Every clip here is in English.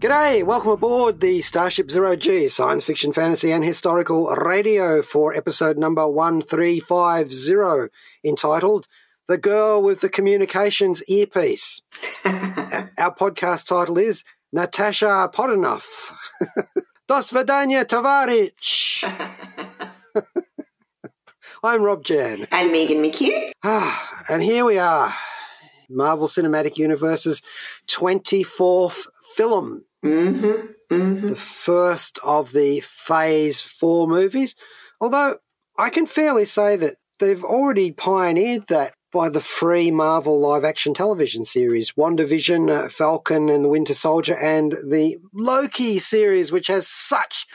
G'day, welcome aboard the Starship Zero G science fiction, fantasy, and historical radio for episode number 1350, entitled The Girl with the Communications Earpiece. Our podcast title is Natasha Podenough. Dos Vidania Tavarich. I'm Rob Jan. And Megan McHugh. Ah, and here we are, Marvel Cinematic Universe's 24th film. Mm-hmm. Mm-hmm. the first of the Phase 4 movies. Although I can fairly say that they've already pioneered that by the free Marvel live action television series WandaVision, uh, Falcon and the Winter Soldier, and the Loki series, which has such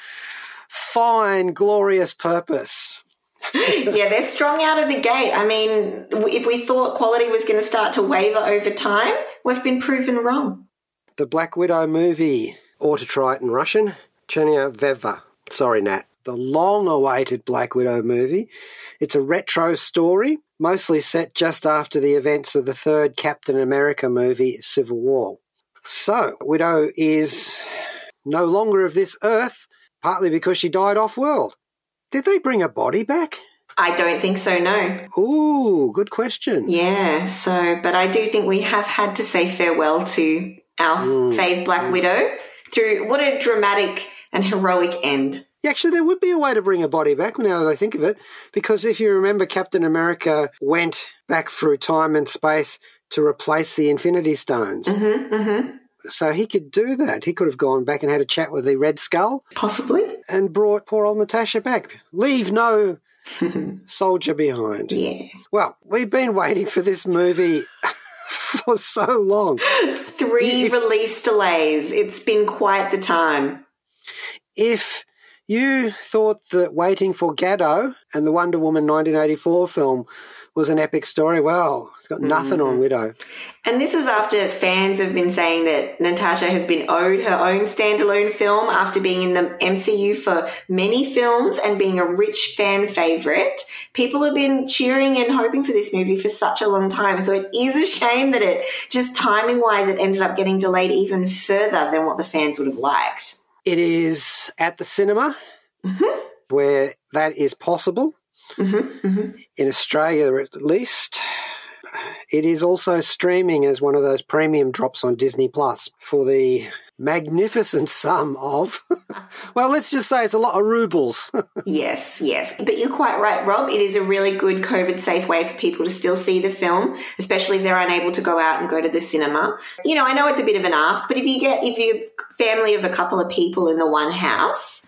fine, glorious purpose. yeah, they're strong out of the gate. I mean, if we thought quality was going to start to waver over time, we've been proven wrong. The Black Widow movie, or to try it in Russian, Chenya Veva. Sorry, Nat. The long awaited Black Widow movie. It's a retro story, mostly set just after the events of the third Captain America movie, Civil War. So, Widow is no longer of this earth, partly because she died off world. Did they bring a body back? I don't think so, no. Ooh, good question. Yeah, so, but I do think we have had to say farewell to our Mm. fave Black Widow through what a dramatic and heroic end. Yeah, actually, there would be a way to bring a body back now that I think of it, because if you remember, Captain America went back through time and space to replace the Infinity Stones. Mm-hmm, mm-hmm. So he could do that. He could have gone back and had a chat with the Red Skull Possibly. and brought poor old Natasha back. Leave no soldier behind. Yeah. Well, we've been waiting for this movie for so long. Three If- release delays. It's been quite the time. If you thought that waiting for Gadot and the Wonder Woman 1984 film was an epic story, well, it's got nothing on mm. Widow. And this is after fans have been saying that Natasha has been owed her own standalone film after being in the MCU for many films and being a rich fan favorite. People have been cheering and hoping for this movie for such a long time. So it is a shame that it just timing wise, it ended up getting delayed even further than what the fans would have liked. It is at the cinema mm-hmm. where that is possible. Mm-hmm, mm-hmm. in Australia at least. It is also streaming as one of those premium drops on Disney Plus for the magnificent sum of, well, let's just say it's a lot of rubles. Yes, yes. But you're quite right, Rob. It is a really good COVID safe way for people to still see the film, especially if they're unable to go out and go to the cinema. You know, I know it's a bit of an ask, but if you get, if you're family of a couple of people in the one house,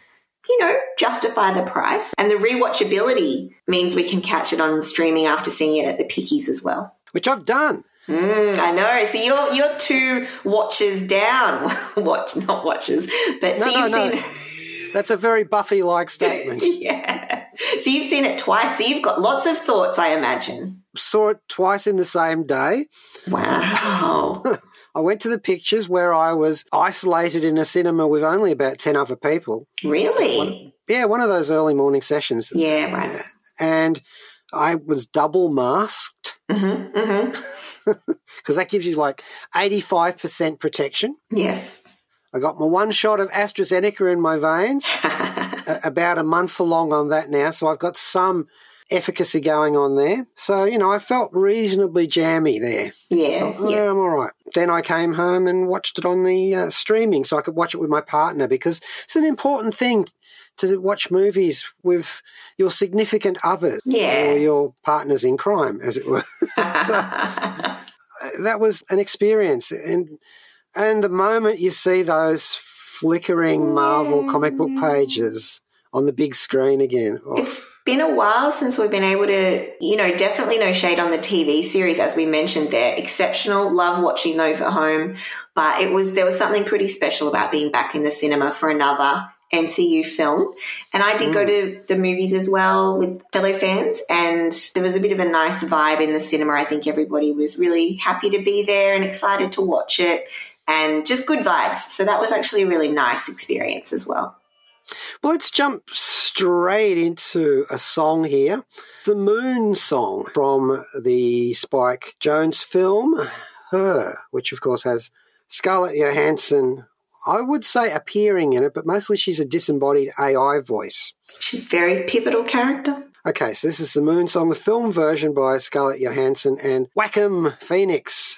you know, justify the price. And the rewatchability means we can catch it on streaming after seeing it at the pickies as well. Which I've done. Mm, I know. So you're you're two watches down. Watch, not watches, but No, so you've no. seen. That's a very Buffy like statement. Yeah. So you've seen it twice. So you've got lots of thoughts, I imagine. Saw it twice in the same day. Wow. I went to the pictures where I was isolated in a cinema with only about 10 other people. really? Yeah, one of those early morning sessions. Yeah, right. And I was double masked. Mm-hmm, mm-hmm. because that gives you like 85% protection. Yes. I got my one shot of AstraZeneca in my veins, a- about a month along on that now, so I've got some efficacy going on there. So, you know, I felt reasonably jammy there. Yeah, yeah. I'm all right. Then I came home and watched it on the uh, streaming so I could watch it with my partner because it's an important thing to watch movies with your significant other Yeah. or your partners in crime, as it were. so, that was an experience and and the moment you see those flickering marvel comic book pages on the big screen again oh, been a while since we've been able to, you know, definitely no shade on the TV series, as we mentioned. They're exceptional. Love watching those at home. But it was, there was something pretty special about being back in the cinema for another MCU film. And I did mm. go to the movies as well with fellow fans, and there was a bit of a nice vibe in the cinema. I think everybody was really happy to be there and excited to watch it, and just good vibes. So that was actually a really nice experience as well. Well, let's jump straight into a song here. The Moon Song from the Spike Jonze film, Her, which of course has Scarlett Johansson, I would say appearing in it, but mostly she's a disembodied AI voice. She's a very pivotal character. Okay, so this is the Moon Song, the film version by Scarlett Johansson and Joaquin Phoenix.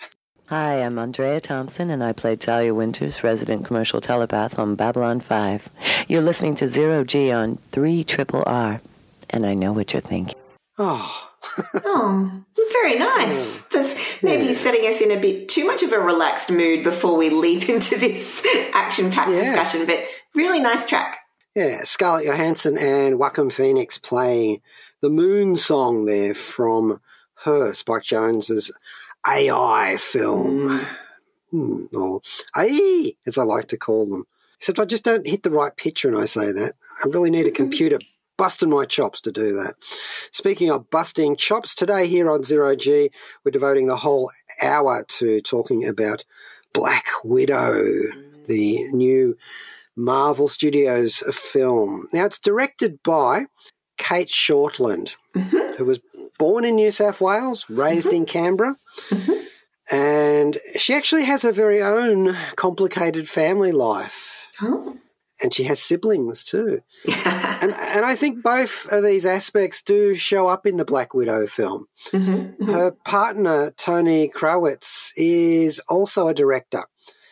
Hi, I'm Andrea Thompson, and I play Talia Winters, resident commercial telepath on Babylon 5. You're listening to Zero G on 3 Triple R, and I know what you're thinking. Oh. oh, very nice. Hmm. That's maybe yeah. setting us in a bit too much of a relaxed mood before we leap into this action packed yeah. discussion, but really nice track. Yeah, Scarlett Johansson and Joaquin Phoenix playing the Moon Song there from her, Spike Jonze's AI film, hmm, or AI, as I like to call them. Except I just don't hit the right picture when I say that. I really need a computer busting my chops to do that. Speaking of busting chops, today here on Zero G, we're devoting the whole hour to talking about Black Widow, the new Marvel Studios film. Now, it's directed by Cate Shortland, mm-hmm. who was born in New South Wales, raised mm-hmm. in Canberra. Mm-hmm. And she actually has her very own complicated family life. Oh. And she has siblings too. and, and I think both of these aspects do show up in the Black Widow film. Mm-hmm. mm-hmm. Her partner, Tony Krawitz, is also a director.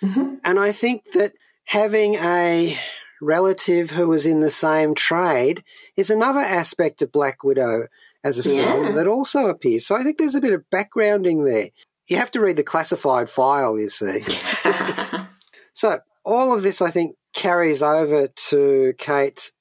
Mm-hmm. And I think that having a relative who was in the same trade is another aspect of Black Widow as a film yeah. that also appears. So I think there's a bit of backgrounding there. You have to read the classified file, you see. so all of this, I think, carries over to Cate's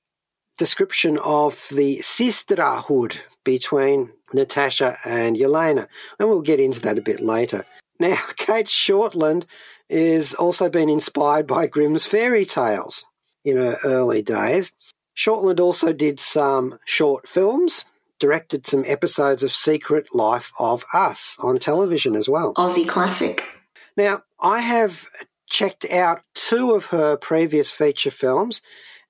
description of the sisterhood between Natasha and Yelena. And we'll get into that a bit later. Now, Cate Shortland is also been inspired by Grimm's fairy tales in her early days. Shortland also did some short films directed some episodes of Secret Life of Us on television as well. Aussie classic. Now, I have checked out two of her previous feature films,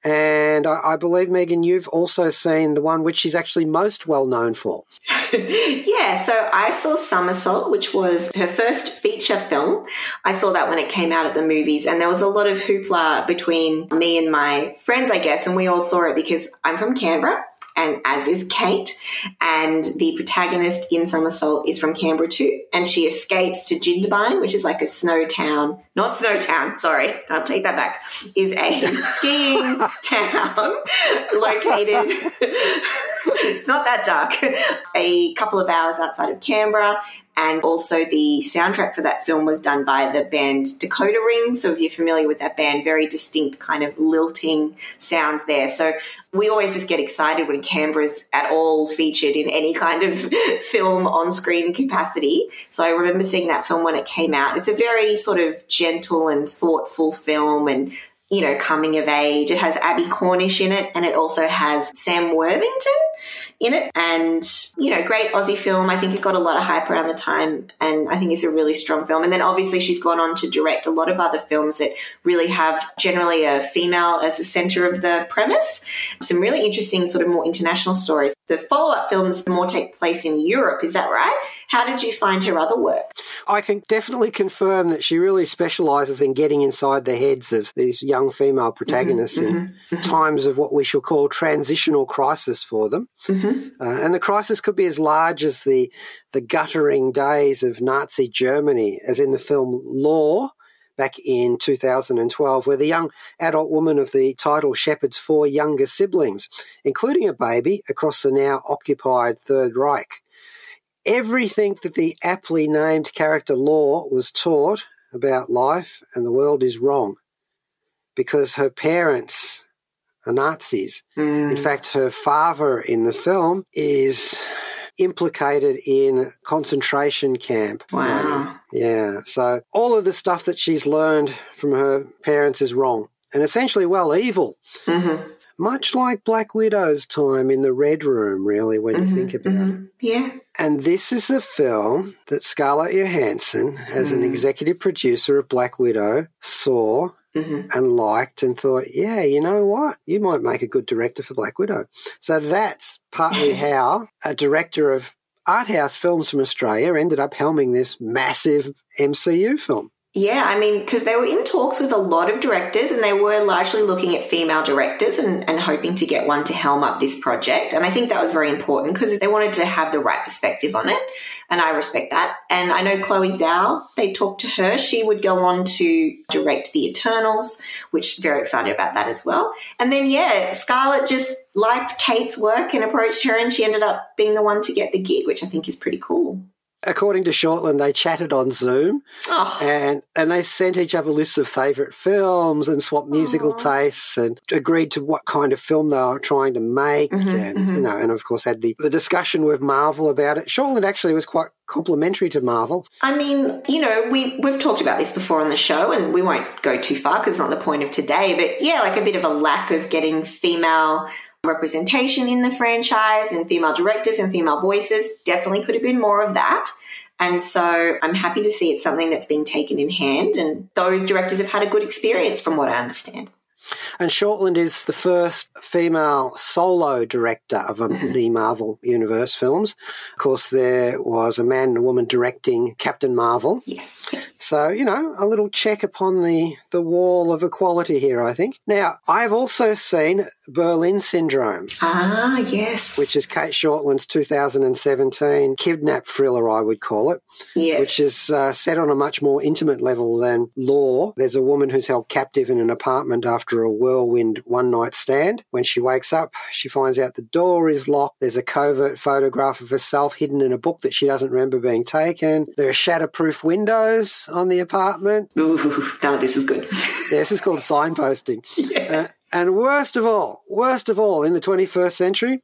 and I, I, believe, Megan, you've also seen the one which she's actually most well known for. yeah, so I saw Somersault, which was her first feature film. I saw that when it came out at the movies, and there was a lot of hoopla between me and my friends, I guess, and we all saw it because I'm from Canberra and as is Cate. And the protagonist in Somersault is from Canberra too. And she escapes to Jindabyne, which is like a snow town. Not snow town, sorry, I'll take that back. Is a skiing town located. it's not that dark. A couple of hours outside of Canberra. And also, the soundtrack for that film was done by the band Decoder Ring. So, if you're familiar with that band, very distinct kind of lilting sounds there. So, we always just get excited when Canberra's at all featured in any kind of film on screen capacity. So, I remember seeing that film when it came out. It's a very sort of gentle and thoughtful film and you know, coming of age. It has Abbie Cornish in it and it also has Sam Worthington in it. And, you know, great Aussie film. I think it got a lot of hype around the time and I think it's a really strong film. And then obviously she's gone on to direct a lot of other films that really have generally a female as the center of the premise. Some really interesting sort of more international stories. The follow up films more take place in Europe. Is that right? How did you find her other work? I can definitely confirm that she really specializes in getting inside the heads of these young female protagonists mm-hmm, in mm-hmm, mm-hmm. times of what we shall call transitional crisis for them. Mm-hmm. Uh, and the crisis could be as large as the, the guttering days of Nazi Germany, as in the film Lore back in 2012, where the young adult woman of the title shepherds four younger siblings, including a baby, across the now occupied Third Reich. Everything that the aptly named character Lore was taught about life and the world is wrong because her parents are Nazis. In hmm. fact, her father in the film is implicated in concentration camp. Wow. Yeah. So all of the stuff that she's learned from her parents is wrong and essentially, well, evil. Mm-hmm. Much like Black Widow's time in the Red Room, really, when you think about it. Mm-hmm. Yeah. And this is a film that Scarlett Johansson, as an executive producer of Black Widow, saw Mm-hmm. and liked and thought, yeah, you know what? You might make a good director for Black Widow. So that's partly how a director of art house films from Australia ended up helming this massive MCU film. Yeah, I mean, because they were in talks with a lot of directors and they were largely looking at female directors and, and hoping to get one to helm up this project. And I think that was very important because they wanted to have the right perspective on it. And I respect that. And I know Chloe Zhao, they talked to her. She would go on to direct The Eternals, which very excited about that as well. And then, yeah, Scarlett just liked Cate's work and approached her and she ended up being the one to get the gig, which I think is pretty cool. According to Shortland, they chatted on Zoom Oh, and, and they sent each other lists of favourite films and swapped musical tastes and agreed to what kind of film they were trying to make mm-hmm, and mm-hmm. you know and of course had the, the discussion with Marvel about it. Shortland actually was quite complimentary to Marvel. I mean, you know, we we've talked about this before on the show, and we won't go too far because it's not the point of today. But yeah, like a bit of a lack of getting female representation in the franchise and female directors and female voices. Definitely could have been more of that. And so I'm happy to see it's something that's been taken in hand, and those directors have had a good experience, from what I understand. And Shortland is the first female solo director of a, the Marvel Universe films. Of course, there was a man and a woman directing Captain Marvel. Yes. So, you know, a little check upon the, the wall of equality here, I think. Now, I've also seen Berlin Syndrome, Ah, yes. which is Cate Shortland's 2017 kidnap thriller, I would call it, yes. which is uh, set on a much more intimate level than Lore. There's a woman who's held captive in an apartment after a whirlwind one night stand. When she wakes up, she finds out the door is locked. There's a covert photograph of herself hidden in a book that she doesn't remember being taken. There are shatterproof windows on the apartment. Ooh, none of this is good. Yeah, this is called signposting. Uh, and worst of all, worst of all, in the 21st century,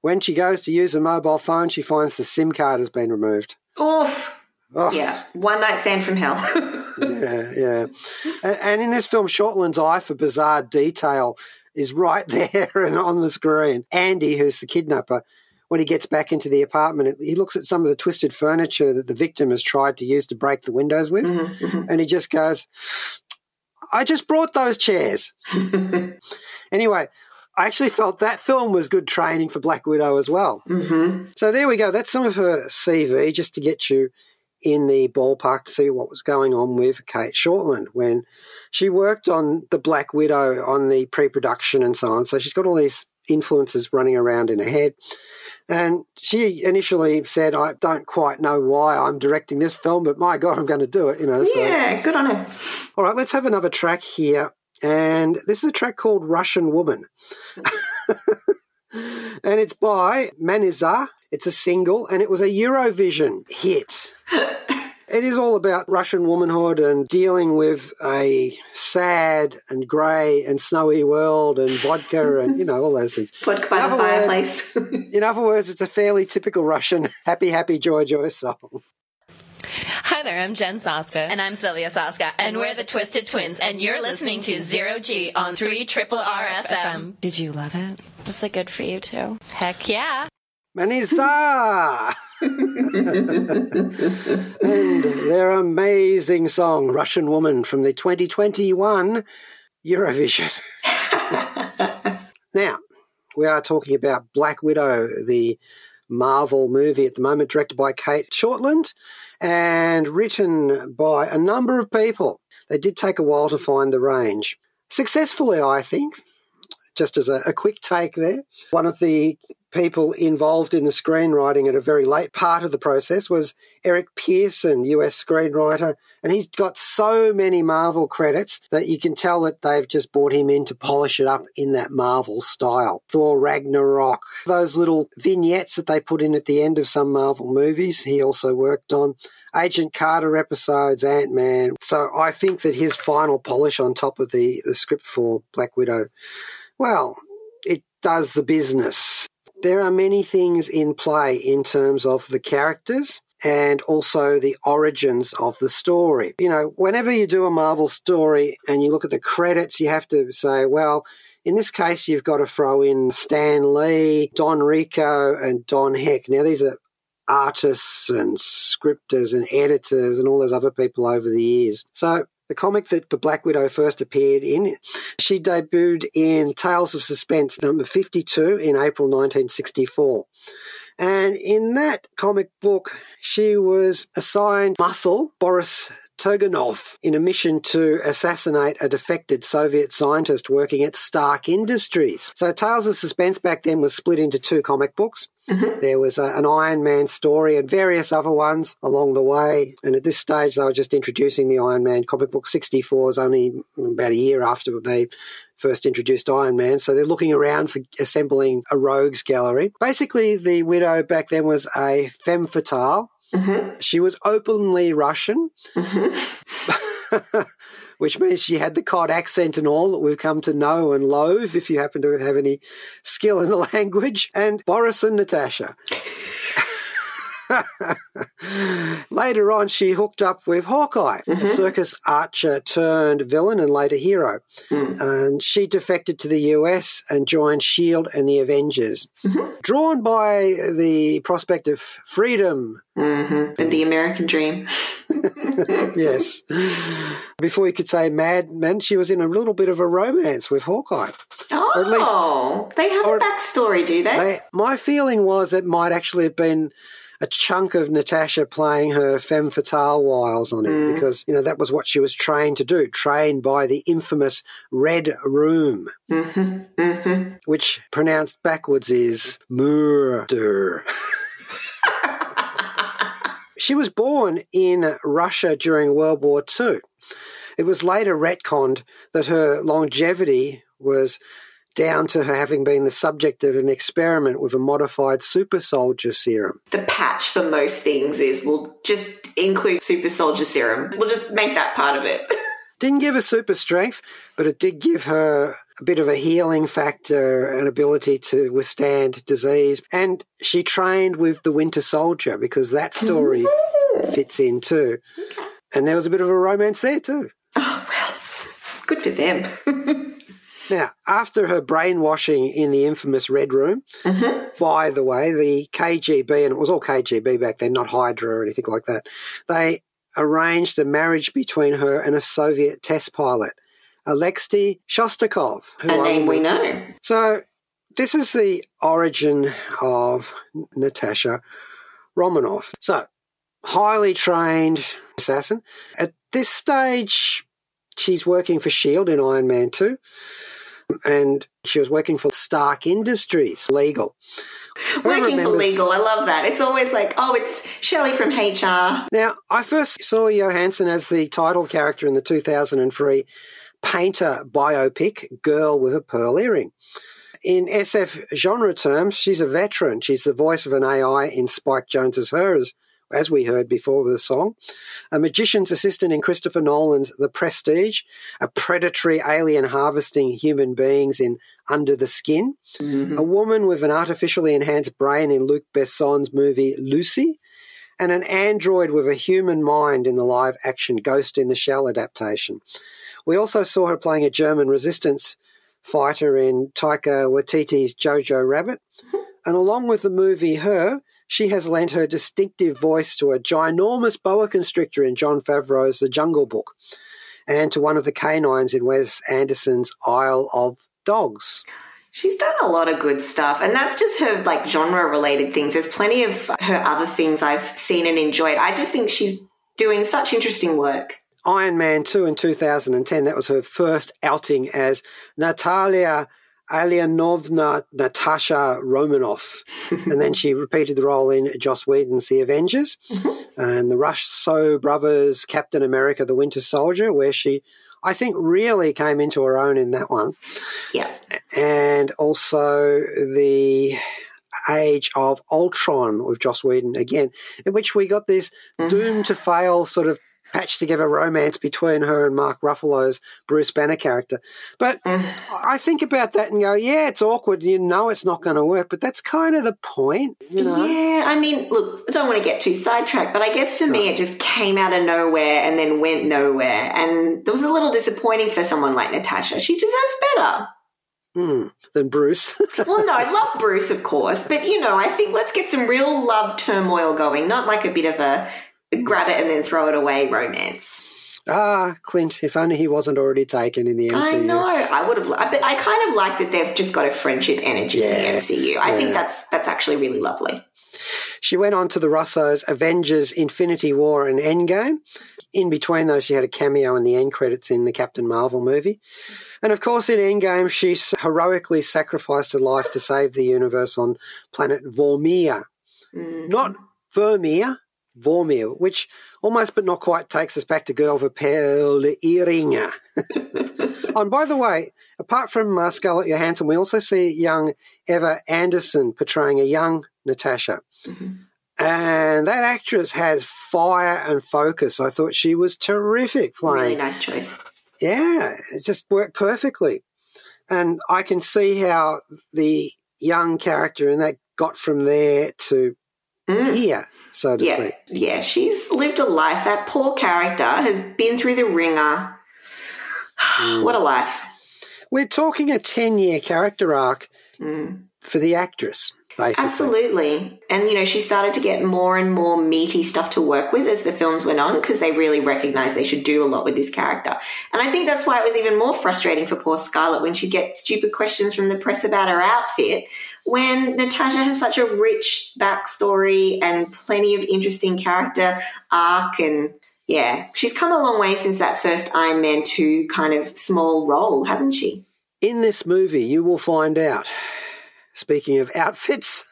when she goes to use a mobile phone, she finds the SIM card has been removed. Oof. Oh, Yeah. One night stand from hell. yeah, yeah. And, and in this film, Shortland's eye for bizarre detail is right there and on the screen. Andy, who's the kidnapper, when he gets back into the apartment, he looks at some of the twisted furniture that the victim has tried to use to break the windows with, and he just goes, I just brought those chairs. anyway, I actually felt that film was good training for Black Widow as well. hmm So there we go. That's some of her CV just to get you in the ballpark to see what was going on with Cate Shortland when she worked on the Black Widow on the pre-production and so on. So she's got all these influences running around in her head. And she initially said, I don't quite know why I'm directing this film, but my God, I'm going to do it, you know. So Yeah, good on her. all right, let's have another track here. And this is a track called Russian Woman. and it's by Manizha. It's a single, and it was a Eurovision hit. it is all about Russian womanhood and dealing with a sad and grey and snowy world and vodka and, you know, all those things. Vodka by In the other words- fireplace. In other words, it's a fairly typical Russian happy, happy, joy, joy song. Hi there, I'm Jen Soska. And I'm Sylvia Soska, and we're the Twisted Twins, and you're listening to Zero G on 3 Triple RFM. Did you love it? Was it good for you too? Heck yeah. Manizha! and their amazing song, Russian Woman, from the 2021 Eurovision. now, we are talking about Black Widow, the Marvel movie at the moment, directed by Cate Shortland and written by a number of people. They did take a while to find the range. Successfully, I think. Just as a, a quick take there, one of the people involved in the screenwriting at a very late part of the process was Eric Pearson, US screenwriter, and he's got so many Marvel credits that you can tell that they've just brought him in to polish it up in that Marvel style. Thor Ragnarok, those little vignettes that they put in at the end of some Marvel movies, he also worked on. Agent Carter episodes, Ant Man. So I think that his final polish on top of the, the script for Black Widow Well, it does the business. There are many things in play in terms of the characters and also the origins of the story. You know, whenever you do a Marvel story and you look at the credits, you have to say, well, in this case, you've got to throw in Stan Lee, Don Rico, and Don Heck. Now, these are artists and scripters and editors and all those other people over the years. So the comic that the Black Widow first appeared in, she debuted in Tales of Suspense number 52 in April 1964. And in that comic book, she was assigned Muscle, Boris Turgenev in a mission to assassinate a defected Soviet scientist working at Stark Industries. So Tales of Suspense back then was split into two comic books. Mm-hmm. There was a, an Iron Man story and various other ones along the way. And at this stage, they were just introducing the Iron Man comic book. 64 is only about a year after they first introduced Iron Man. So they're looking around for assembling a rogues gallery. Basically, the widow back then was a femme fatale Mm-hmm. She was openly Russian, mm-hmm. which means she had the cod accent and all that we've come to know and loathe if you happen to have any skill in the language, and Boris and Natasha. later on, she hooked up with Hawkeye, mm-hmm. a circus archer turned villain and later hero. Mm. And she defected to the US and joined S.H.I.E.L.D. and the Avengers. Mm-hmm. Drawn by the prospect of freedom. Mm-hmm. And the American dream. yes. Before you could say Mad Men, she was in a little bit of a romance with Hawkeye. Oh, or at least, they have a backstory, do they? they? My feeling was it might actually have been a chunk of Natasha playing her femme fatale wiles on him mm. because, you know, that was what she was trained to do, trained by the infamous Red Room, mm-hmm. Mm-hmm. which pronounced backwards is murder. she was born in Russia during World War II. It was later retconned that her longevity was down to her having been the subject of an experiment with a modified super soldier serum. The patch for most things is we'll just include super soldier serum. We'll just make that part of it. Didn't give her super strength, but it did give her a bit of a healing factor and ability to withstand disease. And she trained with the Winter Soldier because that story fits in too. Okay. And there was a bit of a romance there too. Oh, well, good for them. Now, after her brainwashing in the infamous Red Room, mm-hmm. by the way, the KGB, and it was all KGB back then, not Hydra or anything like that, they arranged a marriage between her and a Soviet test pilot, Alexei Shostakov. a name we know. So, this is the origin of Natasha Romanoff. So, highly trained assassin. At this stage, she's working for S.H.I.E.L.D. in Iron Man 2 and she was working for Stark Industries, legal. Working for legal, I love that. It's always like, oh, it's Shelley from HR. Now, I first saw Johansson as the title character in the 2003 Painter biopic, Girl with a Pearl Earring. In SF genre terms, she's a veteran. She's the voice of an AI in Spike Jonze's Hers as we heard before with the song, a magician's assistant in Christopher Nolan's The Prestige, a predatory alien harvesting human beings in Under the Skin, mm-hmm. a woman with an artificially enhanced brain in Luc Besson's movie Lucy, and an android with a human mind in the live action Ghost in the Shell adaptation. We also saw her playing a German resistance fighter in Taika Waititi's Jojo Rabbit. And along with the movie Her, she has lent her distinctive voice to a ginormous boa constrictor in Jon Favreau's The Jungle Book and to one of the canines in Wes Anderson's Isle of Dogs. She's done a lot of good stuff, and that's just her like genre related things. There's plenty of her other things I've seen and enjoyed. I just think she's doing such interesting work. Iron Man 2 in 2010, that was her first outing as Natalia Alianovna Natasha Romanoff. and then she repeated the role in Joss Whedon's The Avengers mm-hmm. and the Russo Brothers Captain America The Winter Soldier, where she, I think, really came into her own in that one. Yeah. And also the Age of Ultron with Joss Whedon again, in which we got this mm-hmm. doomed to fail sort of patch together romance between her and Mark Ruffalo's Bruce Banner character. But I think about that and go, yeah, it's awkward. You know it's not going to work, but that's kind of the point. You know? Yeah, I mean, look, I don't want to get too sidetracked, but I guess for me, it just came out of nowhere and then went nowhere. And it was a little disappointing for someone like Natasha. She deserves better. Hmm. Than Bruce. Well, no, I love Bruce, of course, but you know, I think let's get some real love turmoil going, not like a bit of a grab it and then throw it away romance. ah, Clint, if only he wasn't already taken in the MCU. I know. I would have, but I kind of like that they've just got a friendship energy Yeah, in the MCU. I think that's that's actually really lovely. She went on to the Russos, Avengers, Infinity War, and Endgame. In between those, she had a cameo in the end credits in the Captain Marvel movie. And of course, in Endgame, she heroically sacrificed her life to save the universe on planet Vormir. Not Vermeer, Vormir, which almost but not quite takes us back to Girl Verpelde Earringer. and by the way, apart from uh, Scarlett Johansson, we also see young Ever Anderson portraying a young Natasha. And that actress has fire and focus. I thought she was terrific playing. Really nice choice. Yeah, it just worked perfectly. And I can see how the young character in that got from there to Mm. here, so to Yeah, speak. yeah, she's lived a life. That poor character has been through the ringer. what a life. We're talking a 10 year character arc mm. for the actress, basically. Absolutely. And, you know, she started to get more and more meaty stuff to work with as the films went on because they really recognized they should do a lot with this character. And I think that's why it was even more frustrating for poor Scarlett when she'd get stupid questions from the press about her outfit when Natasha has such a rich backstory and plenty of interesting character arc and yeah, she's come a long way since that first Iron Man 2 kind of small role, hasn't she? In this movie, you will find out, speaking of outfits,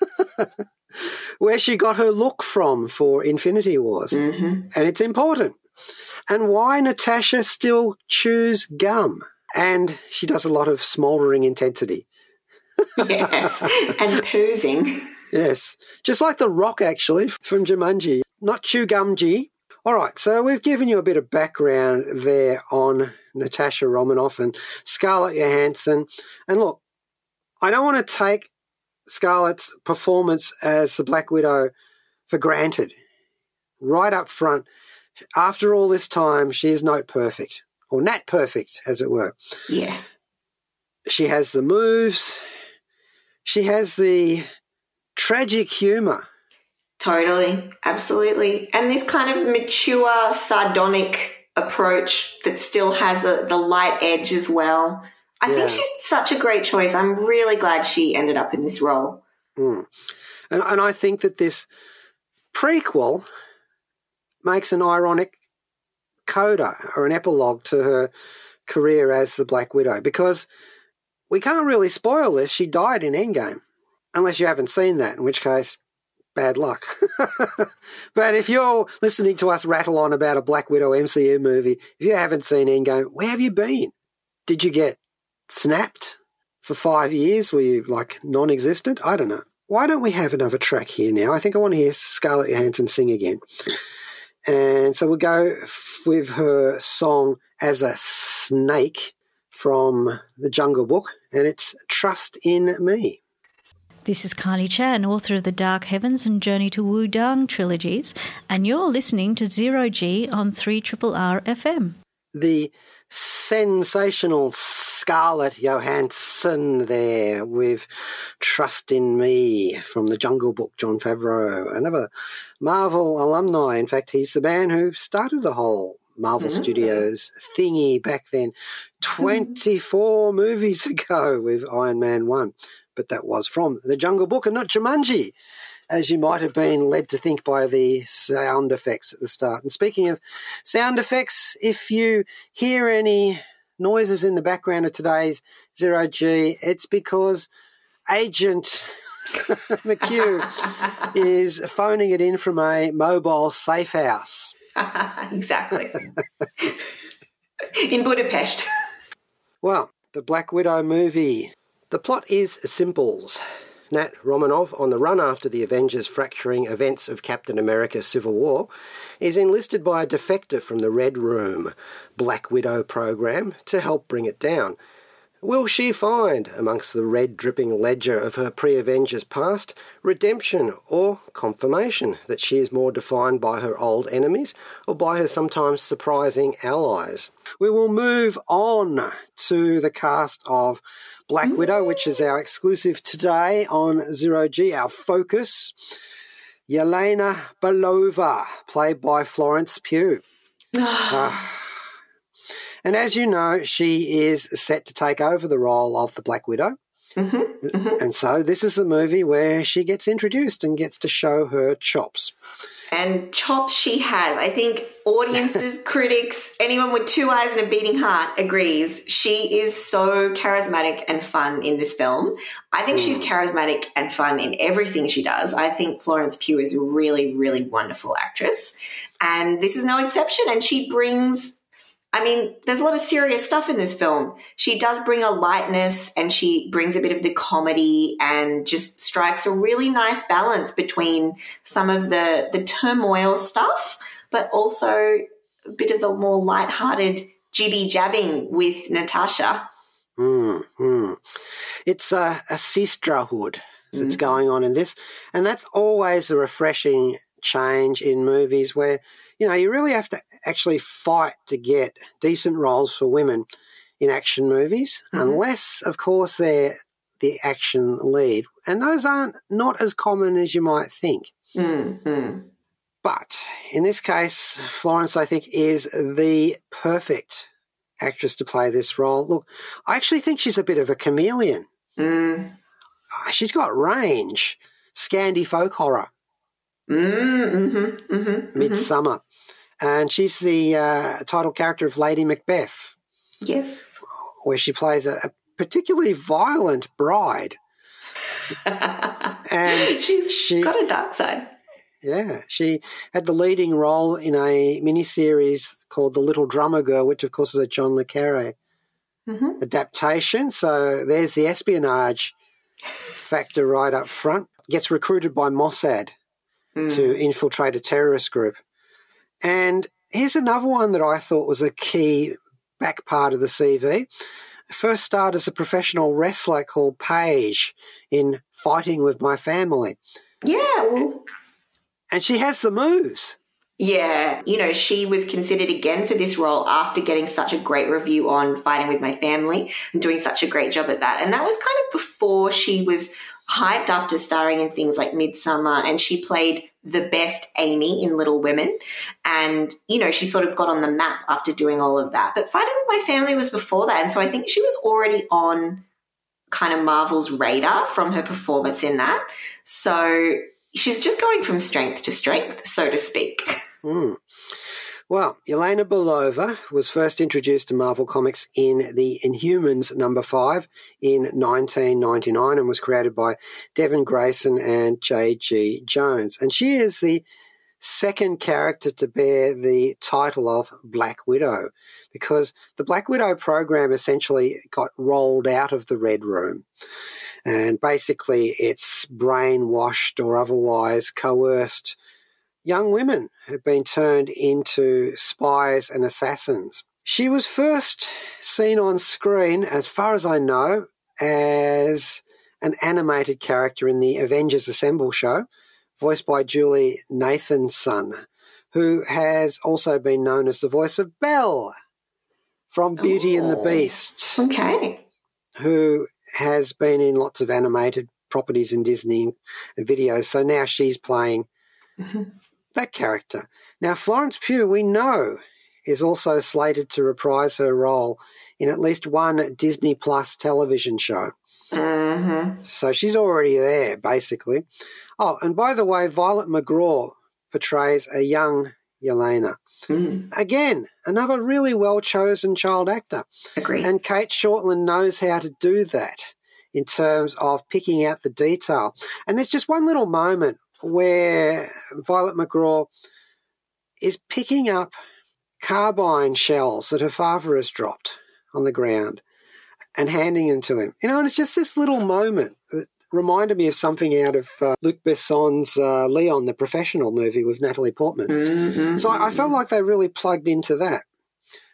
where she got her look from for Infinity Wars. Mm-hmm. And it's important. And why Natasha still chews gum. And she does a lot of smouldering intensity. Yes. and posing. Yes. Just like The Rock, actually, from Jumanji. Not Chew Gum Gumji. All right, so we've given you a bit of background there on Natasha Romanoff and Scarlett Johansson. And look, I don't want to take Scarlett's performance as the Black Widow for granted. Right up front, after all this time, she is not perfect, or not perfect, as it were. Yeah. She has the moves, she has the tragic humour. Totally, absolutely. And this kind of mature, sardonic approach that still has a, the light edge as well. I Yeah. think she's such a great choice. I'm really glad she ended up in this role. Hmm. And, and I think that this prequel makes an ironic coda or an epilogue to her career as the Black Widow because we can't really spoil this. She died in Endgame, unless you haven't seen that, in which case, bad luck. but if you're listening to us rattle on about a Black Widow MCU movie, if you haven't seen Endgame, where have you been? Did you get snapped for five years? Were you like non existent? I don't know. Why don't we have another track here now? I think I want to hear Scarlett Johansson sing again. And so we'll go f- with her song As a Snake from the Jungle Book, and it's Trust in Me. This is Kylie Chan, author of the Dark Heavens and Journey to Wudang trilogies, and you're listening to Zero G on 3 R FM. the sensational Scarlett Johansson there with Trust in Me from the Jungle Book, Jon Favreau, another Marvel alumni. In fact, he's the man who started the whole Marvel mm. Studios thingy back then, 24 movies ago with Iron Man 1. But that was from the Jungle Book and not Jumanji as you might have been led to think by the sound effects at the start. And speaking of sound effects, if you hear any noises in the background of today's Zero G, it's because Agent McHugh is phoning it in from a mobile safe house. exactly. in Budapest. Well, the Black Widow movie. The plot is simples. Nat Romanoff, on the run after the Avengers fracturing events of Captain America Civil War, is enlisted by a defector from the Red Room Black Widow program to help bring it down. Will she find, amongst the red dripping ledger of her pre Avengers past, redemption or confirmation that she is more defined by her old enemies or by her sometimes surprising allies? We will move on to the cast of Black mm-hmm. Widow, which is our exclusive today on Zero G, our focus. Yelena Belova, played by Florence Pugh. Ah. And as you know, she is set to take over the role of the Black Widow. Mm-hmm. Mm-hmm. And so this is a movie where she gets introduced and gets to show her chops. And chops she has. I think audiences, critics, anyone with two eyes and a beating heart agrees. She is so charismatic and fun in this film. I think she's hmm. charismatic and fun in everything she does. I think Florence Pugh is a really, really wonderful actress. And this is no exception. And she brings I mean, there's a lot of serious stuff in this film. She does bring a lightness and she brings a bit of the comedy and just strikes a really nice balance between some of the, the turmoil stuff, but also a bit of the more light-hearted jibby jabbing with Natasha. Mm, mm. It's a, a sisterhood that's going on in this, and that's always a refreshing change in movies where you know you really have to actually fight to get decent roles for women in action movies, unless of course they're the action lead, and those aren't not as common as you might think. Mm-hmm. But in this case, Florence, I think, is the perfect actress to play this role. Look, I actually think she's a bit of a chameleon. Mm. Uh, She's got range. Scandi folk horror, Mm-hmm. Mm-hmm. Midsommar. And she's the uh, title character of Lady Macbeth, Yes. where she plays a, a particularly violent bride. and She's she, got a dark side. yeah, she had the leading role in a miniseries called The Little Drummer Girl, which of course is a John Le Carre Mhm. adaptation. So there's the espionage factor right up front. Gets recruited by Mossad Mm. to infiltrate a terrorist group. And here's another one that I thought was a key back part of the CV. First starred as a professional wrestler called Paige in Fighting with My Family. Yeah, And she has the moves. Yeah, you know, she was considered again for this role after getting such a great review on Fighting with My Family and doing such a great job at that. And that was kind of before she was hyped after starring in things like Midsommar and she played the best Amy in Little Women. And, you know, she sort of got on the map after doing all of that. But Fighting with My Family was before that. And so I think she was already on kind of Marvel's radar from her performance in that. So she's just going from strength to strength, so to speak. Hmm. Well, Yelena Belova was first introduced to Marvel Comics in the Inhumans number five in 1999 and was created by Devin Grayson and J.G. Jones. And she is the second character to bear the title of Black Widow because the Black Widow program essentially got rolled out of the Red Room. And basically, it's brainwashed or otherwise coerced young women have been turned into spies and assassins. She was first seen on screen, as far as I know, as an animated character in the Avengers Assemble show, voiced by Julie Nathanson, who has also been known as the voice of Belle from Beauty and the Oh. Beast Okay. who has been in lots of animated properties in Disney and videos. So now she's playing mm-hmm. That character. Now, Florence Pugh, we know, is also slated to reprise her role in at least one Disney Plus television show. Mm-hmm. So she's already there, basically. Oh, and by the way, Violet McGraw portrays a young Yelena. Mm. Again, another really well chosen child actor. Agree. And Cate Shortland knows how to do that in terms of picking out the detail. And there's just one little moment where Violet McGraw is picking up carbine shells that her father has dropped on the ground and handing them to him. You know, and it's just this little moment that reminded me of something out of uh, Luc Besson's uh, Leon, the professional movie with Natalie Portman. Mm-hmm. So I, I felt like they really plugged into that.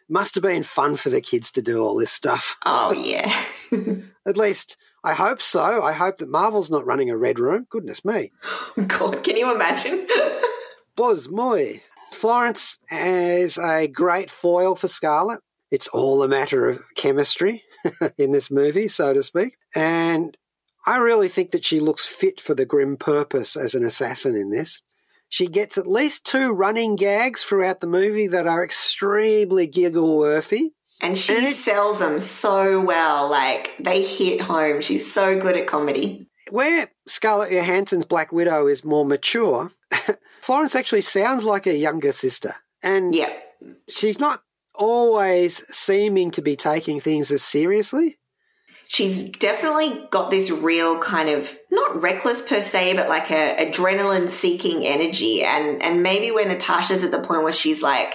Must have been fun for the kids to do all this stuff. Oh, yeah. At least I hope so. I hope that Marvel's not running a red room. Goodness me. God, can you imagine? Moy. Florence is a great foil for Scarlet. It's all a matter of chemistry in this movie, so to speak. And I really think that she looks fit for the grim purpose as an assassin in this. She gets at least two running gags throughout the movie that are extremely giggle worthy. And she And it- sells them so well. Like, they hit home. She's so good at comedy. Where Scarlett Johansson's Black Widow is more mature, Florence actually sounds like a younger sister. And Yeah. she's not always seeming to be taking things as seriously. She's definitely got this real kind of not reckless per se, but like a adrenaline seeking energy. And and maybe when Natasha's at the point where she's like,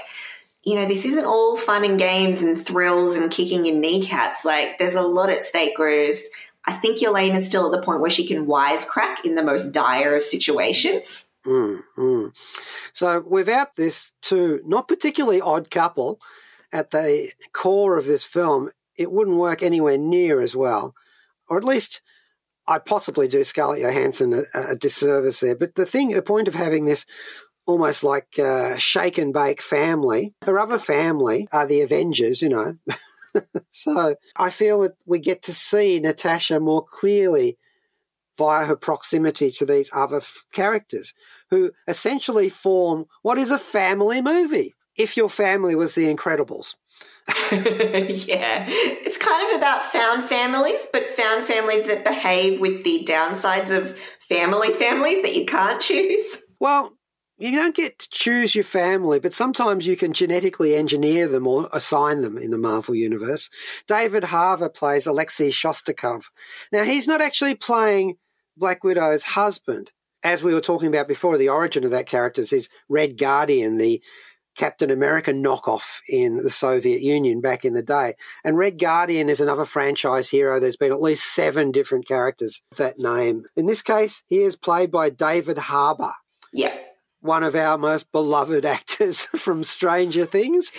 you know, this isn't all fun and games and thrills and kicking in kneecaps. Like there's a lot at stake. Whereas I think Yelena is still at the point where she can wisecrack in the most dire of situations. Mm, mm. So, without this two not particularly odd couple at the core of this film, it wouldn't work anywhere near as well. Or at least I possibly do Scarlett Johansson a, a disservice there. But the thing, the point of having this almost like uh, shake and bake family, her other family are the Avengers, you know. so I feel that we get to see Natasha more clearly via her proximity to these other f- characters who essentially form what is a family movie. If your family was the Incredibles. yeah. It's kind of about found families, but found families that behave with the downsides of family families that you can't choose. Well, you don't get to choose your family, but sometimes you can genetically engineer them or assign them in the Marvel Universe. David Harbour plays Alexei Shostakov. Now, he's not actually playing Black Widow's husband. As we were talking about before, the origin of that character is Red Guardian, the Captain America knockoff in the Soviet Union back in the day. And Red Guardian is another franchise hero. There's been at least seven different characters with that name. In this case, he is played by David Harbour Yeah. One of our most beloved actors from Stranger Things,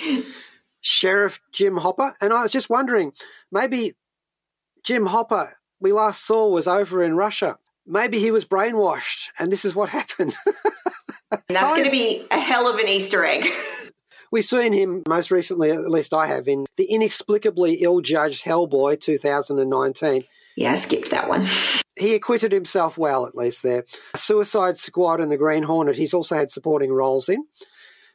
Sheriff Jim Hopper. And I was just wondering, maybe Jim Hopper, we last saw, was over in Russia. Maybe he was brainwashed, and this is what happened. That's going to be a hell of an Easter egg. We've seen him most recently, at least I have, in the inexplicably ill judged Hellboy 2019. yeah, I skipped that one. He acquitted himself well, at least there. Suicide Squad and The Green Hornet, he's also had supporting roles in.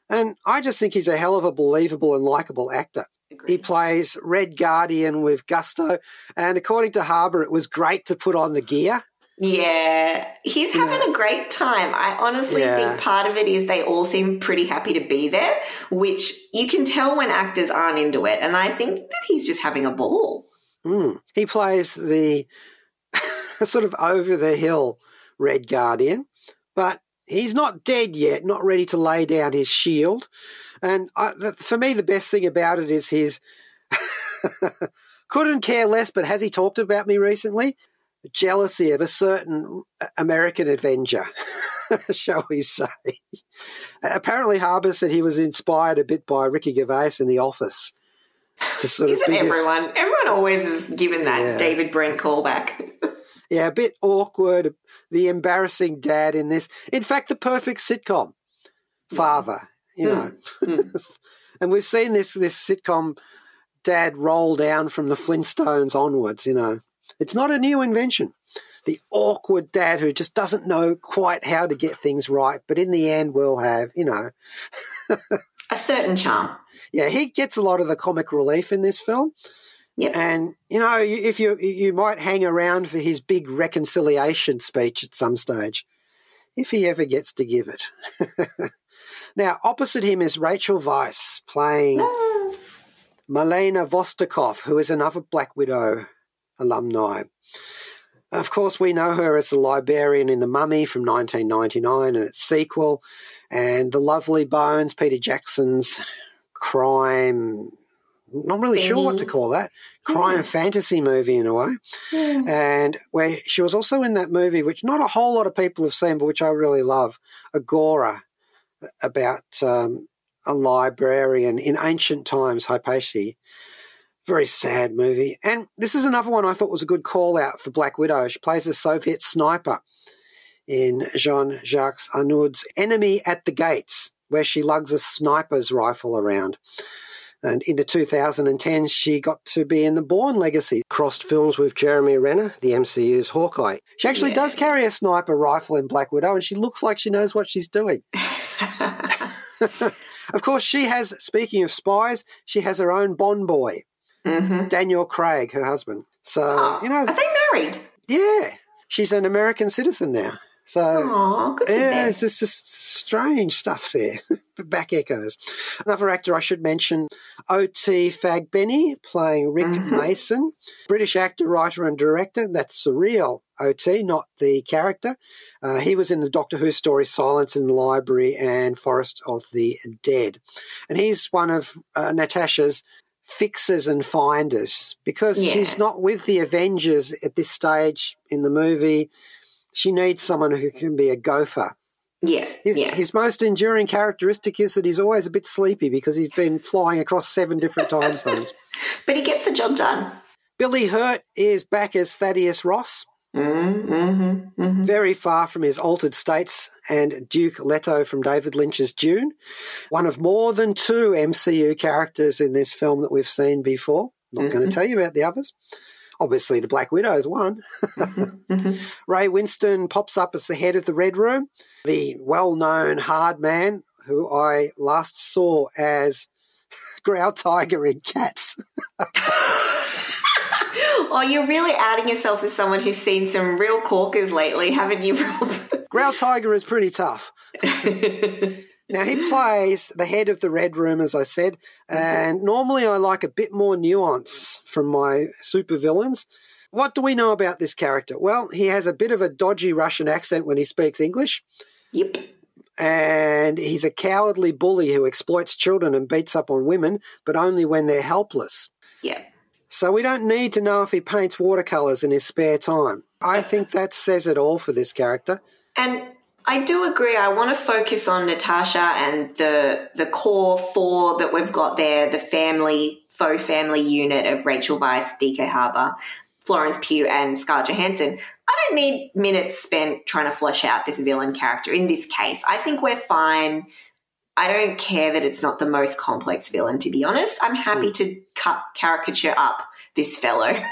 And I just think he's a hell of a believable and likable actor. He plays Red Guardian with gusto. And according to Harbour, it was great to put on the gear. Yeah, he's having a great time. I honestly Yeah. think part of it is they all seem pretty happy to be there, which you can tell when actors aren't into it. And I think that he's just having a ball. Mm. He plays the sort of over the hill Red Guardian, but he's not dead yet, not ready to lay down his shield. And I, the, for me, the best thing about it is his couldn't care less, but has he talked about me recently? Jealousy of a certain American Avenger, shall we say. Apparently, Harbour said he was inspired a bit by Ricky Gervais in The Office. To sort Isn't be this- everyone? Everyone always is given that Yeah. David Brent callback. Yeah, a bit awkward. The embarrassing dad in this. In fact, the perfect sitcom hmm. father. You know, hmm. Hmm. and we've seen this this sitcom dad roll down from the Flintstones onwards. You know, it's not a new invention. The awkward dad who just doesn't know quite how to get things right, but in the end will have. You know, a certain charm. yeah, he gets a lot of the comic relief in this film. Yep. And you know, you- if you you might hang around for his big reconciliation speech at some stage, if he ever gets to give it. now, opposite him is Rachel Weisz playing ah. Melina Vostokoff, who is another Black Widow alumni. Of course, we know her as the librarian in The Mummy from 1999 and its sequel, and The Lovely Bones, Peter Jackson's crime not really sure what to call that. Crime fantasy movie in a way. And where she was also in that movie, which not a whole lot of people have seen, but which I really love, Agora, about um, a librarian in ancient times, Hypatia. Very sad movie. And this is another one I thought was a good call out for Black Widow. She plays a Soviet sniper in Jean Jacques Annaud's Enemy at the Gates, where she lugs a sniper's rifle around. And in the 2010s, she got to be in the Bourne Legacy, crossed films with Jeremy Renner, the MCU's Hawkeye. She actually does carry a sniper rifle in Black Widow, and she looks like she knows what she's doing. of course, she has, speaking of spies, she has her own Bond boy, mm-hmm. Daniel Craig, her husband. So, oh, you know, Are they married? yeah, she's an American citizen now. So, Oh, good yeah, it's just strange stuff there. Back echoes. Another actor I should mention, O.T. Fagbenle, playing Rick Mason. British actor, writer, and director. That's surreal. O.T., not the character. Uh, he was in the Doctor Who story Silence in the Library and Forest of the Dead. And he's one of uh, Natasha's fixers and finders because Yeah. she's not with the Avengers at this stage in the movie. She needs someone who can be a gopher. Yeah, His, yeah. his most enduring characteristic is that he's always a bit sleepy because he's been flying across seven different time zones. But he gets the job done. Billy Hurt is back as Thaddeus Ross, Mm-hmm, mm-hmm. very far from his altered states and Duke Leto from David Lynch's Dune. One of more than two MCU characters in this film that we've seen before. Not going to tell you about the others. Obviously, the Black Widow is one. Mm-hmm. Mm-hmm. Ray Winstone pops up as the head of the Red Room, the well known hard man who I last saw as Growl Tiger in Cats. Oh, you're really outing yourself as someone who's seen some real corkers lately, haven't you, Rob? Growl Tiger is pretty tough. Now, he plays the head of the Red Room, as I said, mm-hmm. and normally I like a bit more nuance from my supervillains. What do we know about this character? Well, he has a bit of a dodgy Russian accent when he speaks English. yep. and he's a cowardly bully who exploits children and beats up on women, but only when they're helpless. Yeah. So we don't need to know if he paints watercolours in his spare time. I think that says it all for this character. And I do agree. I want to focus on Natasha and the the core four that we've got there: the family, faux family unit of Rachel Weisz, DK Harbour, Florence Pugh, and Scarlett Johansson. I don't need minutes spent trying to flesh out this villain character. In this case, I think we're fine. I don't care that it's not the most complex villain. To be honest, I'm happy mm. to cut caricature up this fellow.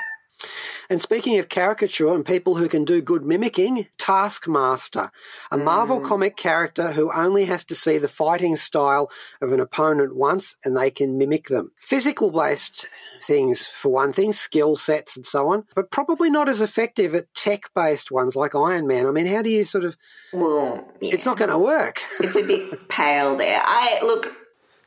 And speaking of caricature and people who can do good mimicking, Taskmaster, a Marvel hmm. comic character who only has to see the fighting style of an opponent once and they can mimic them. Physical based things, for one thing, skill sets and so on, but probably not as effective at tech based ones like Iron Man. I mean, how do you sort of. well, yeah, It's not going to work. it's a bit pale there. I look.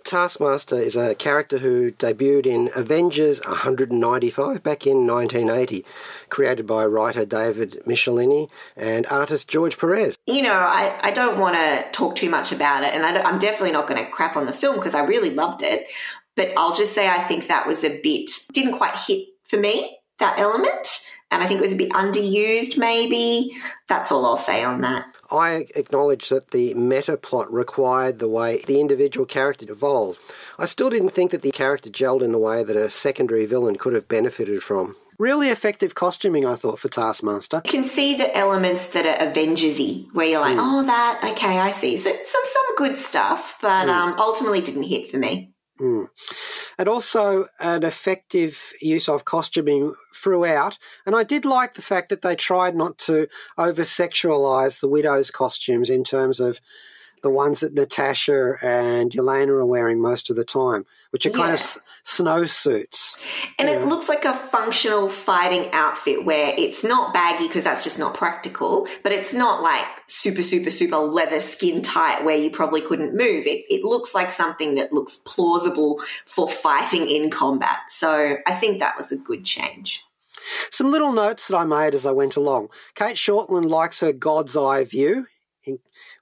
Taskmaster is a character who debuted in Avengers 195 back in 1980, created by writer David Michelinie and artist George Perez. you know, I, I don't want to talk too much about it, and I am definitely not going to crap on the film because I really loved it. But I'll just say I think that was a bit didn't quite hit for me that element, and I think it was a bit underused. Maybe that's all I'll say on that. I acknowledge that the meta plot required the way the individual character evolved. I still didn't think that the character gelled in the way that a secondary villain could have benefited from. Really effective costuming, I thought, for Taskmaster. You can see the elements that are Avengersy, where you're like, oh, that okay, I see. So some some good stuff, but um, ultimately didn't hit for me. Mm. and also an effective use of costuming throughout. And I did like the fact that they tried not to over sexualize the widow's costumes in terms of the ones that Natasha and Yelena are wearing most of the time, which are kind of s- snowsuits. And it looks like a functional fighting outfit where it's not baggy because that's just not practical, but it's not like super, super, super leather skin tight where you probably couldn't move. It, it looks like something that looks plausible for fighting in combat. So I think that was a good change. Some little notes that I made as I went along. Cate Shortland likes her God's eye view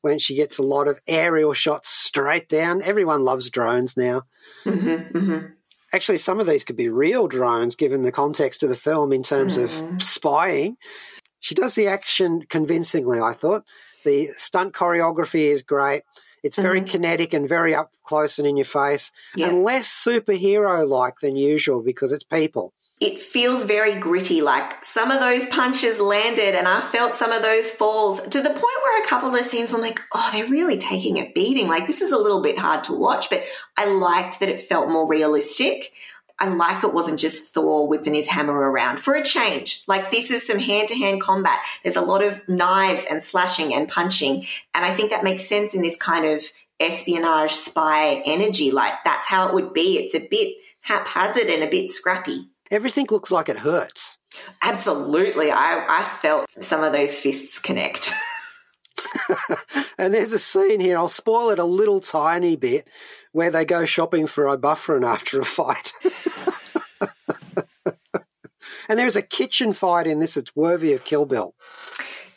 when she gets a lot of aerial shots straight down. Everyone loves drones now. Mm-hmm, mm-hmm. actually, some of these could be real drones given the context of the film in terms of spying. She does the action convincingly, I thought. The stunt choreography is great. It's very kinetic and very up close and in your face, Yeah. and less superhero like than usual because it's people. It feels very gritty. Like some of those punches landed, and I felt some of those falls to the point where a couple of the scenes I'm like, oh, they're really taking a beating. Like this is a little bit hard to watch, but I liked that it felt more realistic. I like it wasn't just Thor whipping his hammer around for a change. Like this is some hand to hand combat. There's a lot of knives and slashing and punching. And I think that makes sense in this kind of espionage spy energy. Like that's how it would be. It's a bit haphazard and a bit scrappy. Everything looks like it hurts. Absolutely. I, I felt some of those fists connect. And there's a scene here, I'll spoil it a little tiny bit, where they go shopping for ibufferin after a fight. and there's a kitchen fight in this that's worthy of Kill Bill.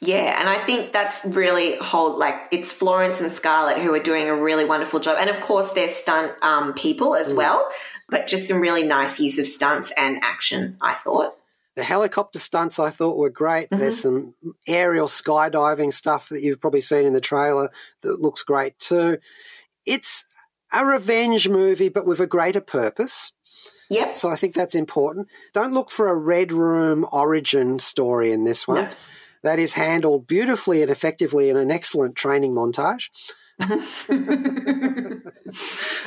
yeah, and I think that's really hold like it's Florence and Scarlett who are doing a really wonderful job, and of course they're stunt um, people as well. But just some really nice use of stunts and action. I thought. The helicopter stunts I thought were great. Mm-hmm. There's some aerial skydiving stuff that you've probably seen in the trailer that looks great too. It's a revenge movie, but with a greater purpose. Yep. So I think that's important. Don't look for a Red Room origin story in this one. No. That is handled beautifully and effectively in an excellent training montage. and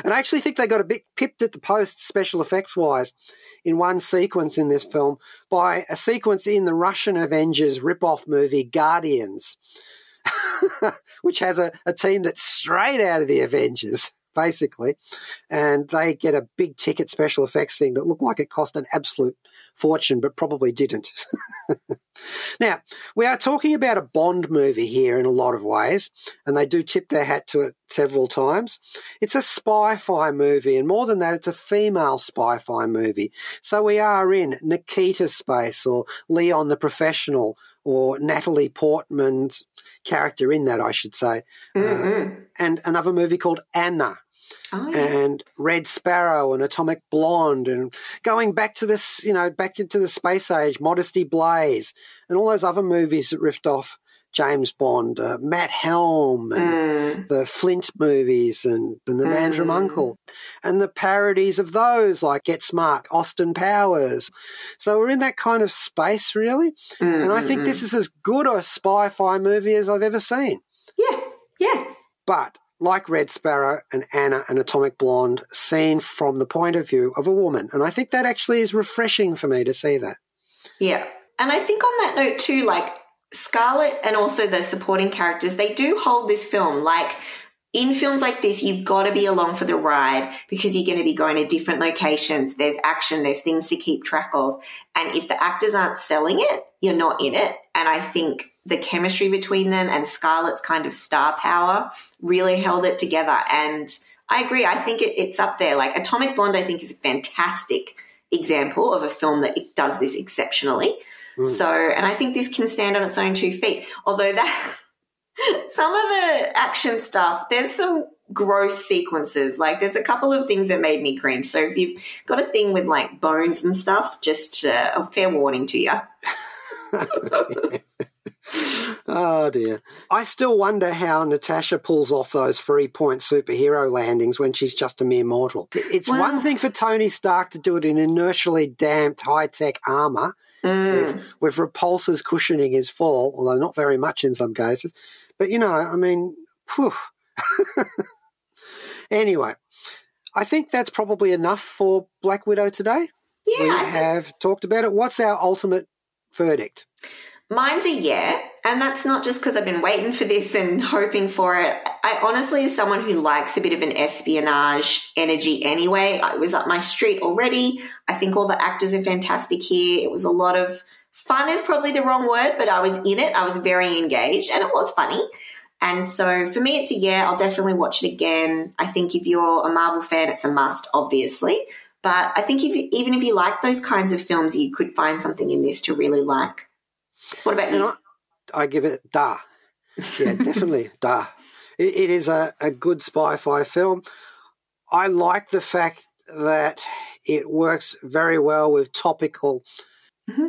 I actually think they got a bit pipped at the post special effects wise in one sequence in this film by a sequence in the Russian Avengers rip-off movie Guardians, which has a, a team that's straight out of the Avengers, basically. And they get a big ticket special effects thing that looked like it cost an absolute fortune, but probably didn't. now, we are talking about a Bond movie here in a lot of ways, and they do tip their hat to it several times. It's a spy fi movie, and more than that, it's a female spy fi movie. So we are in Nikita space, or Leon the Professional, or Natalie Portman's character in that, I should say, uh, and another movie called Anna Oh, yeah. and Red Sparrow and Atomic Blonde and going back to this, you know, back into the space age, Modesty Blaise and all those other movies that riffed off James Bond, uh, Matt Helm and the Flint movies and, and The Man from Uncle and the parodies of those like Get Smart, Austin Powers. So we're in that kind of space really. And I think this is as good a spy-fi movie as I've ever seen. yeah, yeah. But like Red Sparrow and Anna and Atomic Blonde, seen from the point of view of a woman. And I think that actually is refreshing for me to see that. Yeah. And I think on that note too, like Scarlett and also the supporting characters, they do hold this film. Like in films like this, you've got to be along for the ride because you're going to be going to different locations. There's action, there's things to keep track of. And if the actors aren't selling it, you're not in it. And I think the chemistry between them and Scarlett's kind of star power really held it together. And I agree. I think it, it's up there. Like Atomic Blonde, I think is a fantastic example of a film that it does this exceptionally. So, and I think this can stand on its own two feet. Although that some of the action stuff, there's some gross sequences. Like there's a couple of things that made me cringe. So if you've got a thing with like bones and stuff, just uh, a fair warning to you. Oh dear. I still wonder how Natasha pulls off those three point superhero landings when she's just a mere mortal. It's one thing for Tony Stark to do it in inertially damped high tech armor with, mm. with repulsors cushioning his fall, although not very much in some cases. But you know, I mean, whew. anyway, I think that's probably enough for Black Widow today. Yeah, we have talked about it. What's our ultimate verdict? Mine's a yeah, and that's not just because I've been waiting for this and hoping for it. I honestly, as someone who likes a bit of an espionage energy anyway, I was up my street already. I think all the actors are fantastic here. It was a lot of fun, is probably the wrong word, but I was in it. I was very engaged, and it was funny. And so for me, it's a yeah. I'll definitely watch it again. I think if you're a Marvel fan, it's a must, obviously. But I think if you, even if you like those kinds of films, you could find something in this to really like. What about you? I, give it da. Yeah, definitely da. It, it is a, a good spy fi film. I like the fact that It works very well with topical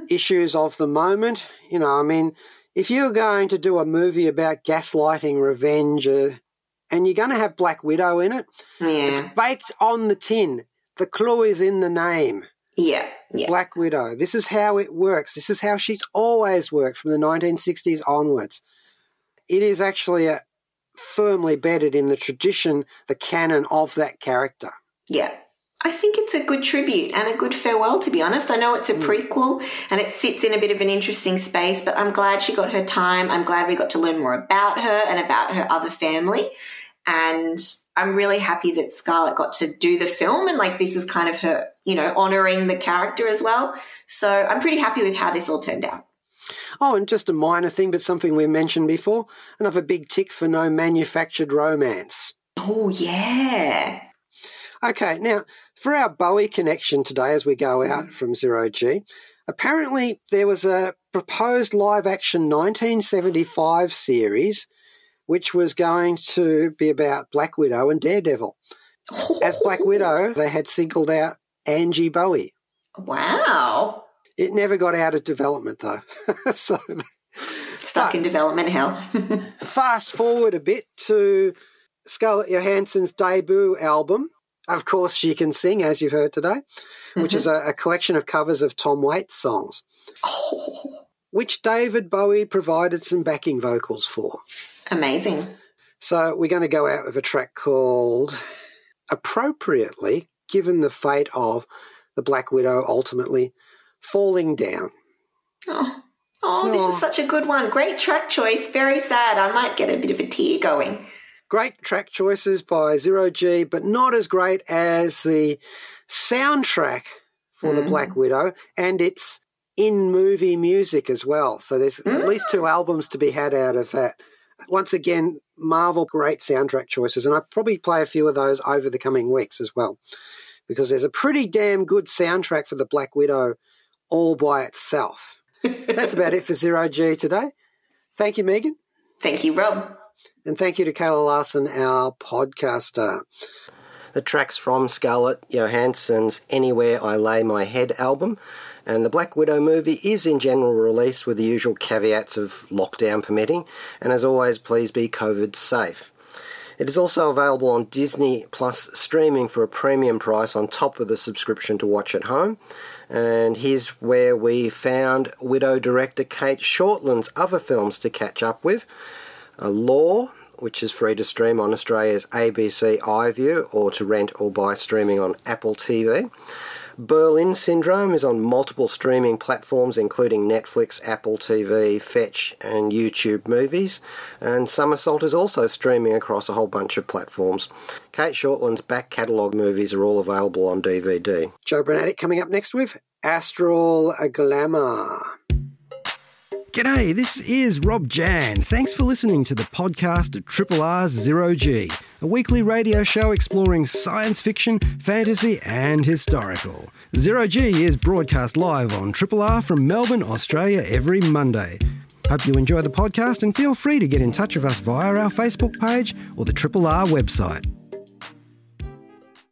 issues of the moment. You know, I mean, if you're going to do a movie about gaslighting, revenge, uh, and you're going to have Black Widow in it, Yeah. it's baked on the tin. The clue is in the name. Yeah. Yeah. Black Widow. This is how it works. This is how she's always worked from the 1960s onwards. It is actually a, firmly bedded in the tradition, the canon of that character. Yeah. I think it's a good tribute and a good farewell, to be honest. I know it's a hmm. prequel and it sits in a bit of an interesting space, but I'm glad she got her time. I'm glad we got to learn more about her and about her other family. And I'm really happy that Scarlett got to do the film and like this is kind of her, you know, honoring the character as well. So I'm pretty happy with how this all turned out. Oh, and just a minor thing, but something we mentioned before another big tick for no manufactured romance. Oh, yeah. Okay, now for our Bowie connection today as we go out mm-hmm. from Zero G, apparently there was a proposed live action 1975 series which was going to be about Black Widow and Daredevil. As Black Widow, they had singled out Angie Bowie. Wow. It never got out of development though. so Stuck in development hell. fast forward a bit to Scarlett Johansson's debut album. Of course, she can sing, as you've heard today, which is mm-hmm. a, a collection of covers of Tom Waits songs, which David Bowie provided some backing vocals for. Amazing. So we're going to go out with a track called Appropriately, given the fate of the Black Widow ultimately falling down. Oh, oh, this is oh. such a good one. Great track choice. Very sad. I might get a bit of a tear going. Great track choices by Zero G, but not as great as the soundtrack for The Black mm. Widow, and it's in movie music as well. So there's at mm. least two albums to be had out of that. Once again, Marvel great soundtrack choices, and I probably play a few of those over the coming weeks as well, because there's a pretty damn good soundtrack for The Black Widow all by itself. That's about it for Zero G today. Thank you, Megan. Thank you, Rob. And thank you to Kayla Larson, our podcaster. The track's from Scarlett Johansson's Anywhere I Lay My Head album. And the Black Widow movie is in general release with the usual caveats of lockdown permitting. And as always, please be COVID safe. It is also available on Disney Plus streaming for a premium price on top of the subscription to watch at home. And here's where we found widow director Cate Shortland's other films to catch up with. A Lore, which is free to stream on Australia's ABC iView or to rent or buy streaming on Apple TV. Berlin Syndrome is on multiple streaming platforms, including Netflix, Apple TV, Fetch, and YouTube Movies. And Somersault is also streaming across a whole bunch of platforms. Cate Shortland's back catalogue movies are all available on DVD. Joe Brunatic coming up next with Astral Glamour. G'day, this is Rob Jan. Thanks for listening to the podcast of Triple R's Zero G, a weekly radio show exploring science fiction, fantasy, and historical. Zero G is broadcast live on Triple R from Melbourne, Australia every Monday. Hope you enjoy the podcast and feel free to get in touch with us via our Facebook page or the Triple R website.